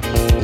Thank you.